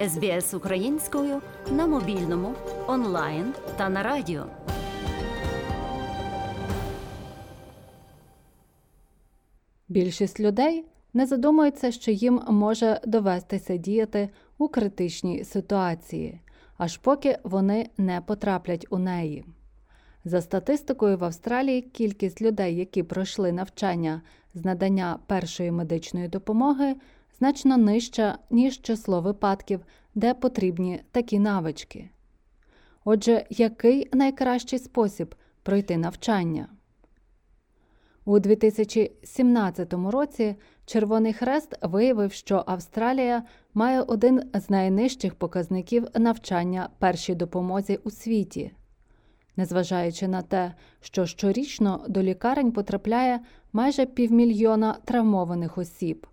СБС українською на мобільному, онлайн та на радіо. Більшість людей не задумується, що їм може довестися діяти у критичній ситуації, аж поки вони не потраплять у неї. За статистикою в Австралії, кількість людей, які пройшли навчання з надання першої медичної допомоги, значно нижча, ніж число випадків, де потрібні такі навички. Отже, який найкращий спосіб пройти навчання? У 2017 році Червоний Хрест виявив, що Австралія має один з найнижчих показників навчання першій допомозі у світі. Незважаючи на те, що щорічно до лікарень потрапляє майже півмільйона травмованих осіб,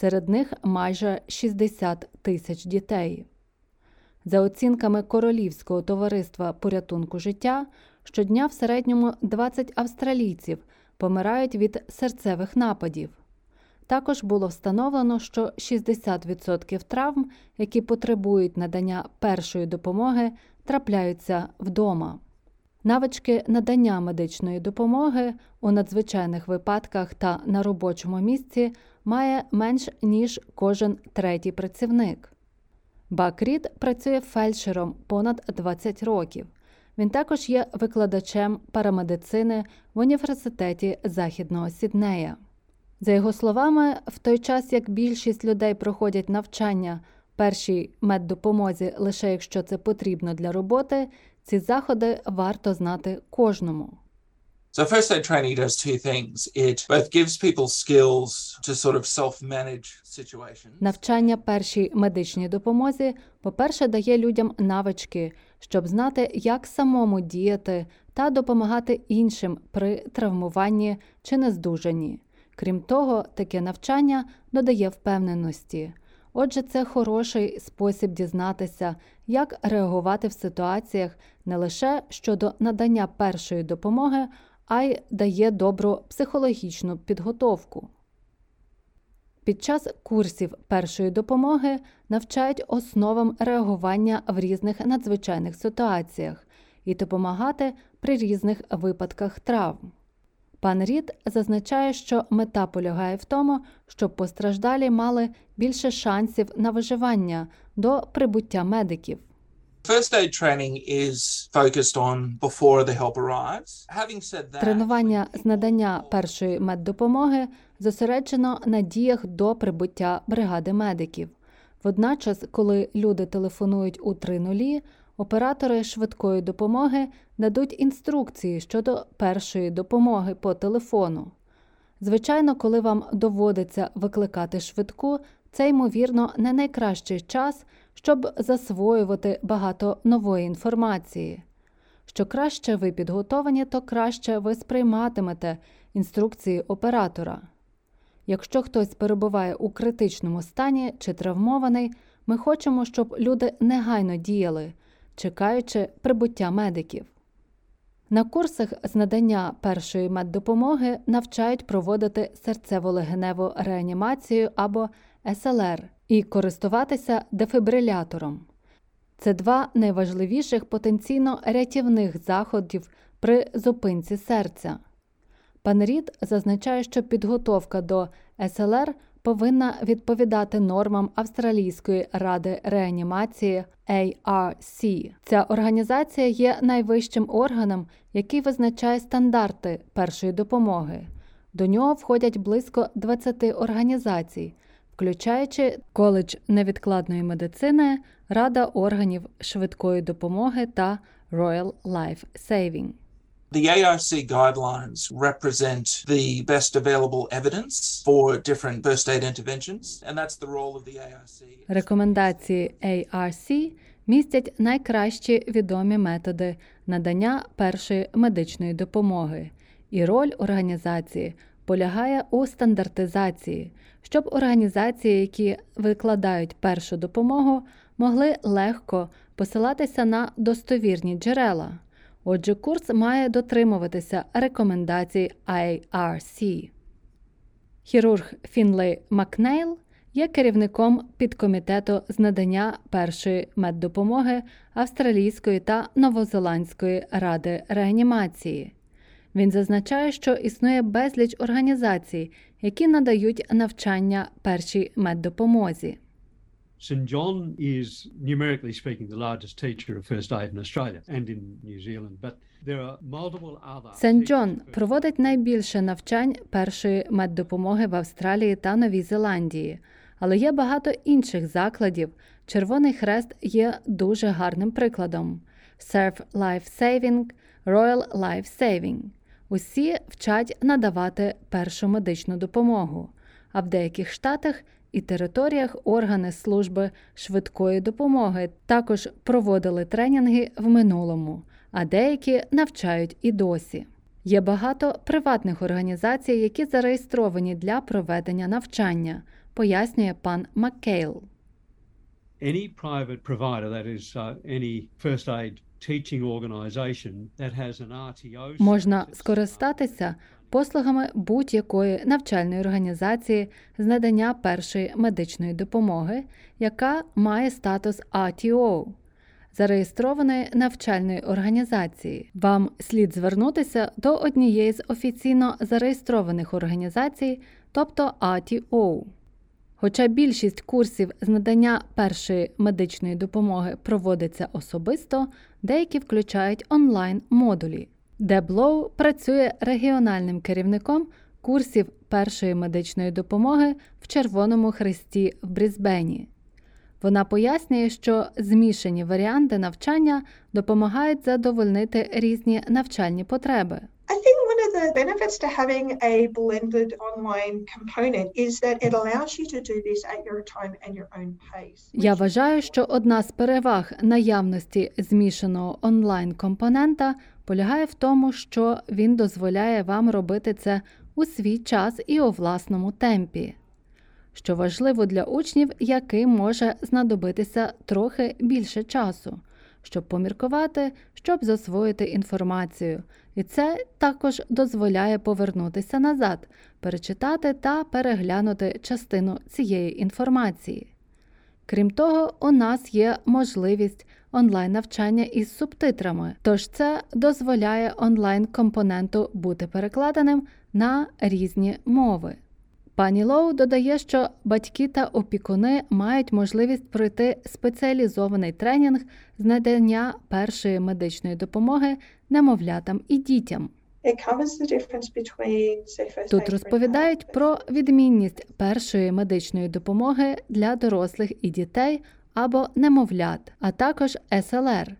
серед них майже 60 тисяч дітей. За оцінками Королівського товариства порятунку життя, щодня в середньому 20 австралійців помирають від серцевих нападів. Також було встановлено, що 60% травм, які потребують надання першої допомоги, трапляються вдома. Навички надання медичної допомоги у надзвичайних випадках та на робочому місці має менш ніж кожен третій працівник. Бакрід працює фельдшером понад 20 років. Він також є викладачем парамедицини в університеті Західного Сіднея. За його словами, в той час як більшість людей проходять навчання першій меддопомозі лише якщо це потрібно для роботи, ці заходи варто знати кожному. So first aid training does two things. It both gives people skills to sort of self-manage situations. Навчання першій медичній допомозі, по-перше, дає людям навички, щоб знати, як самому діяти та допомагати іншим при травмуванні чи нездужанні. Крім того, таке навчання додає впевненості. Отже, це хороший спосіб дізнатися, як реагувати в ситуаціях не лише щодо надання першої допомоги, а й дає добру психологічну підготовку. Під час курсів першої допомоги навчають основам реагування в різних надзвичайних ситуаціях і допомагати при різних випадках травм. Пан Рід зазначає, що мета полягає в тому, щоб постраждалі мали більше шансів на виживання до прибуття медиків. Тренування з надання першої меддопомоги зосереджено на діях до прибуття бригади медиків. Водночас, коли люди телефонують у 3.0, оператори швидкої допомоги дадуть інструкції щодо першої допомоги по телефону. Звичайно, коли вам доводиться викликати швидку, це ймовірно не найкращий час, щоб засвоювати багато нової інформації. Що краще ви підготовані, то краще ви сприйматимете інструкції оператора. Якщо хтось перебуває у критичному стані чи травмований, ми хочемо, щоб люди негайно діяли, чекаючи прибуття медиків. На курсах з надання першої меддопомоги навчають проводити серцево-легеневу реанімацію або СЛР і користуватися дефібрилятором. Це два найважливіших потенційно рятівних заходів при зупинці серця. Пан Рід зазначає, що підготовка до СЛР повинна відповідати нормам Австралійської ради реанімації ARC. Ця організація є найвищим органом, який визначає стандарти першої допомоги. До нього входять близько 20 організацій, включаючи коледж невідкладної медицини, Рада органів швидкої допомоги та Royal Life Saving. The ARC guidelines represent the best available evidence for different first aid interventions, and that's the role of the ARC. Рекомендації ARC містять найкращі відомі методи надання першої медичної допомоги, і роль організації полягає у стандартизації, щоб організації, які викладають першу допомогу, могли легко посилатися на достовірні джерела. Отже, курс має дотримуватися рекомендацій IRC. Хірург Фінлей Макнейл є керівником підкомітету з надання першої меддопомоги Австралійської та Новозеландської ради реанімації. Він зазначає, що існує безліч організацій, які надають навчання першій меддопомозі. St John is, numerically speaking, the largest teacher of first aid in Australia and in New Zealand, but there are multiple other. Сент teachers Джон проводить найбільше навчань першої меддопомоги в Австралії та Новій Зеландії, але є багато інших закладів. Червоний Хрест є дуже гарним прикладом. Surf Life Saving, Royal Life Saving. Усі вчать надавати першу медичну допомогу, а в деяких штатах і територіях органи служби швидкої допомоги також проводили тренінги в минулому, а деякі навчають і досі. Є багато приватних організацій, які зареєстровані для проведення навчання, пояснює пан Маккейл. Any private provider, that is, uh, any first aid. Можна скористатися послугами будь-якої навчальної організації з надання першої медичної допомоги, яка має статус RTO, зареєстрованої навчальної організації. Вам слід звернутися до однієї з офіційно зареєстрованих організацій, тобто RTO. Хоча більшість курсів з надання першої медичної допомоги проводиться особисто, деякі включають онлайн-модулі. Деблоу працює регіональним керівником курсів першої медичної допомоги в Червоному Хресті в Брізбені. Вона пояснює, що змішані варіанти навчання допомагають задовольнити різні навчальні потреби. The benefits to having a blended online component is that it allows you to do this at your time and your own pace. Я вважаю, що одна з переваг наявності змішаного онлайн компонента полягає в тому, що він дозволяє вам робити це у свій час і у власному темпі, що важливо для учнів, яким може знадобитися трохи більше часу, щоб поміркувати, щоб засвоїти інформацію. І це також дозволяє повернутися назад, перечитати та переглянути частину цієї інформації. Крім того, у нас є можливість онлайн-навчання із субтитрами, тож це дозволяє онлайн-компоненту бути перекладеним на різні мови. Пані Лоу додає, що батьки та опікуни мають можливість пройти спеціалізований тренінг з надання першої медичної допомоги немовлятам і дітям. Тут розповідають про відмінність першої медичної допомоги для дорослих і дітей або немовлят, а також СЛР.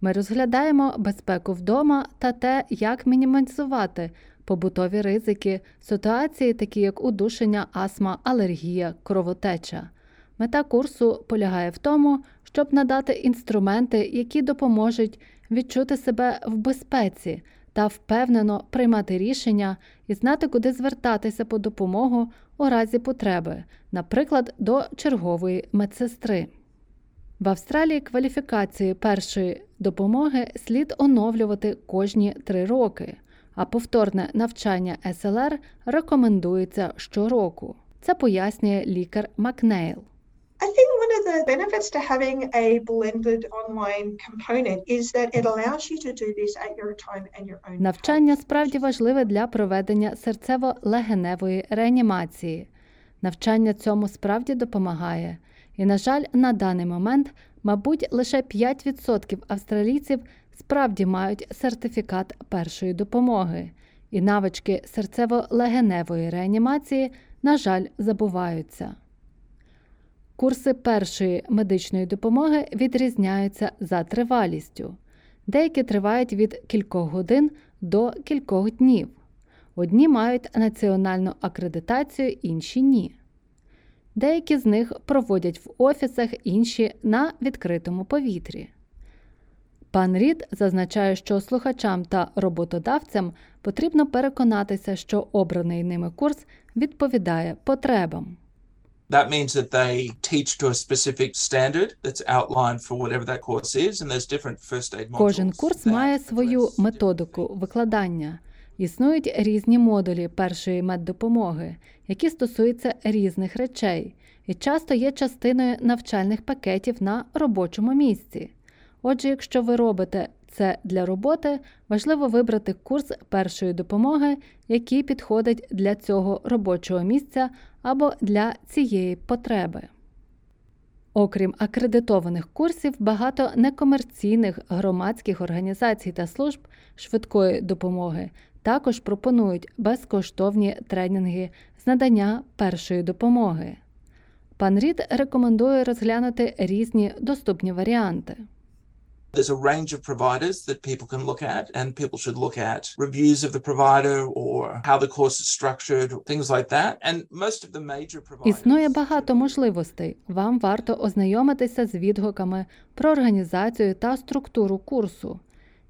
Ми розглядаємо безпеку вдома та те, як мінімізувати побутові ризики, ситуації, такі як удушення, астма, алергія, кровотеча. Мета курсу полягає в тому, щоб надати інструменти, які допоможуть відчути себе в безпеці та впевнено приймати рішення і знати, куди звертатися по допомогу у разі потреби, наприклад, до чергової медсестри. В Австралії кваліфікації першої допомоги слід оновлювати кожні три роки, а повторне навчання СЛР рекомендується щороку. Це пояснює лікар Макнейл. I think one of the benefits to having a blended online component is that it allows you to do this at your time and your own Навчання справді важливе для проведення серцево-легеневої реанімації. Навчання цьому справді допомагає. І, на жаль, на даний момент, мабуть, лише 5% австралійців справді мають сертифікат першої допомоги, і навички серцево-легеневої реанімації, на жаль, забуваються. Курси першої медичної допомоги відрізняються за тривалістю. Деякі тривають від кількох годин до кількох днів. Одні мають національну акредитацію, інші ні. Деякі з них проводять в офісах, інші на відкритому повітрі. Пан Рід зазначає, що слухачам та роботодавцям потрібно переконатися, що обраний ними курс відповідає потребам. That means that they teach to a specific standard that's outlined for whatever that course is, and there's different first aid modules. Кожен курс має свою методику викладання. Існують різні модулі першої меддопомоги, які стосуються різних речей і часто є частиною навчальних пакетів на робочому місці. Отже, якщо ви робите це для роботи, важливо вибрати курс першої допомоги, який підходить для цього робочого місця або для цієї потреби. Окрім акредитованих курсів, багато некомерційних громадських організацій та служб швидкої допомоги також пропонують безкоштовні тренінги з надання першої допомоги. Пан Рід рекомендує розглянути різні доступні варіанти. There's a range of providers that people can look at, and people should look at reviews of the provider or how the course is structured, things like that. And most of the major providers. Існує багато можливостей. Вам варто ознайомитися з відгуками про організацію та структуру курсу.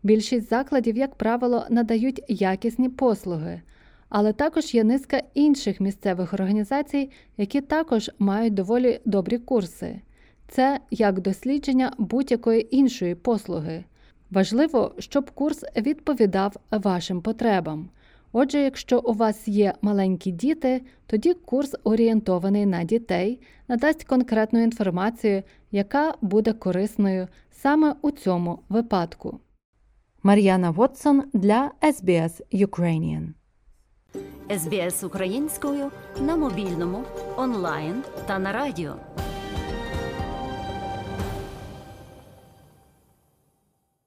Більшість закладів, як правило, надають якісні послуги, але також є низка інших місцевих організацій, які також мають доволі добрі курси. Це як дослідження будь-якої іншої послуги. Важливо, щоб курс відповідав вашим потребам. Отже, якщо у вас є маленькі діти, тоді курс орієнтований на дітей, надасть конкретну інформацію, яка буде корисною саме у цьому випадку. Мар'яна Вотсон для SBS Ukrainian СБС українською на мобільному, онлайн та на радіо.